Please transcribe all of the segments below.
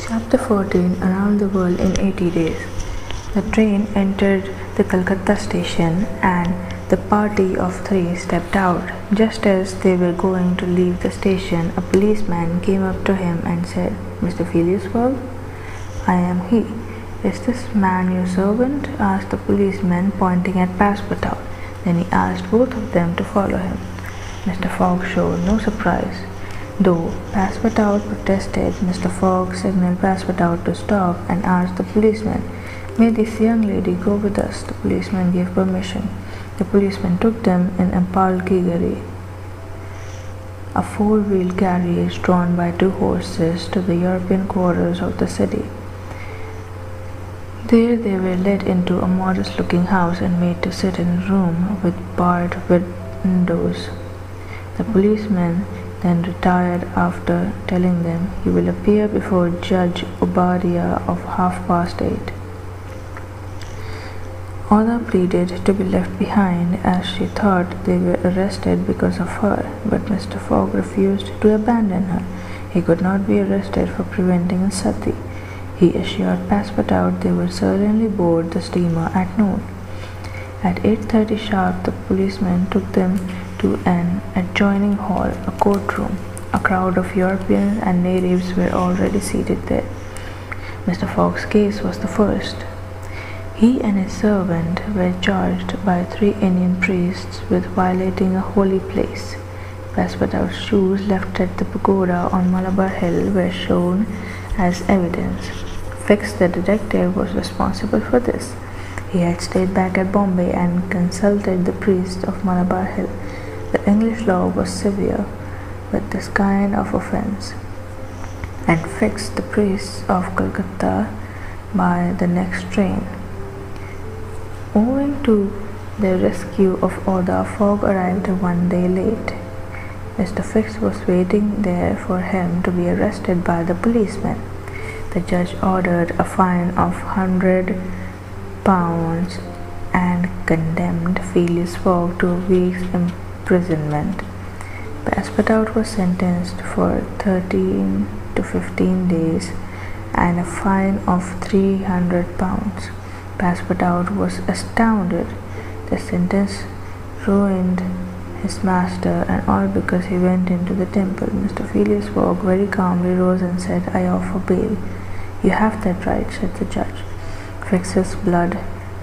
Chapter 14 Around the World in 80 Days The train entered the Calcutta station and the party of three stepped out. Just as they were going to leave the station, a policeman came up to him and said, Mr. Phileas Fogg, I am he. Is this man your servant? asked the policeman, pointing at Passepartout. Then he asked both of them to follow him. Mr. Fogg showed no surprise. Though Passepartout protested, Mr. Fogg signaled Passepartout to stop and asked the policeman, May this young lady go with us? The policeman gave permission. The policeman took them in a palkigari, a four-wheel carriage drawn by two horses, to the European quarters of the city. There they were led into a modest-looking house and made to sit in a room with barred windows. The policeman then retired after telling them he will appear before Judge Obadiah of half past eight. Aouda pleaded to be left behind as she thought they were arrested because of her, but Mr. Fogg refused to abandon her. He could not be arrested for preventing a sati. He assured Passepartout they would certainly board the steamer at noon. At 8.30 sharp, the policemen took them to an adjoining hall, a courtroom. A crowd of Europeans and natives were already seated there. Mr. Fogg's case was the first. He and his servant were charged by three Indian priests with violating a holy place. Passepartout's shoes left at the pagoda on Malabar Hill were shown as evidence. Fix, the detective, was responsible for this. He had stayed back at Bombay and consulted the priest of Malabar Hill. The English law was severe with this kind of offence and fixed the priests of Calcutta by the next train. Owing to the rescue of Aouda, Fogg arrived one day late. Mr. Fix was waiting there for him to be arrested by the policeman. The judge ordered a fine of hundred pounds and condemned Fogg to a week's imprisonment. Passepartout was sentenced for 13 to 15 days and a fine of 300 pounds. Passepartout was astounded. The sentence ruined his master and all because he went into the temple. Mr. Phileas Fogg very calmly rose and said, I offer bail. You have that right, said the judge. Fix's blood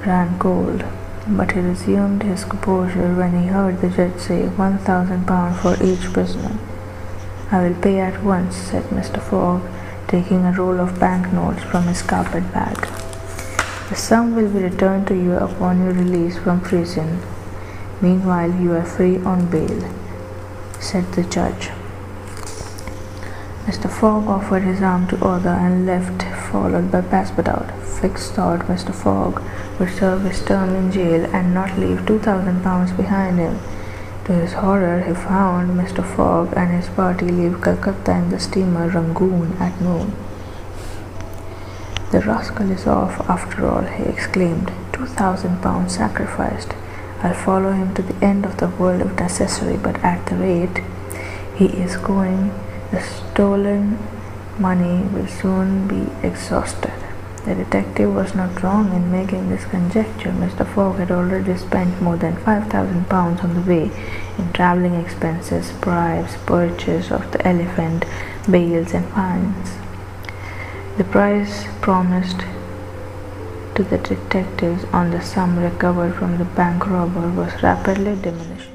ran cold but he resumed his composure when he heard the judge say one thousand pounds for each prisoner. I will pay at once, said Mr. Fogg, taking a roll of banknotes from his carpet bag. The sum will be returned to you upon your release from prison. Meanwhile, you are free on bail, said the judge. Mr. Fogg offered his arm to Aouda and left, followed by Passepartout. Fix thought Mr. Fogg would serve his term in jail and not leave two thousand pounds behind him. To his horror, he found Mr. Fogg and his party leave Calcutta in the steamer Rangoon at noon. The rascal is off after all, he exclaimed. Two thousand pounds sacrificed. I'll follow him to the end of the world if necessary, but at the rate he is going, the stolen money will soon be exhausted. The detective was not wrong in making this conjecture. Mr. Fogg had already spent more than five thousand pounds on the way in travelling expenses, bribes, purchase of the elephant, bails, and fines. The price promised to the detectives on the sum recovered from the bank robber was rapidly diminishing.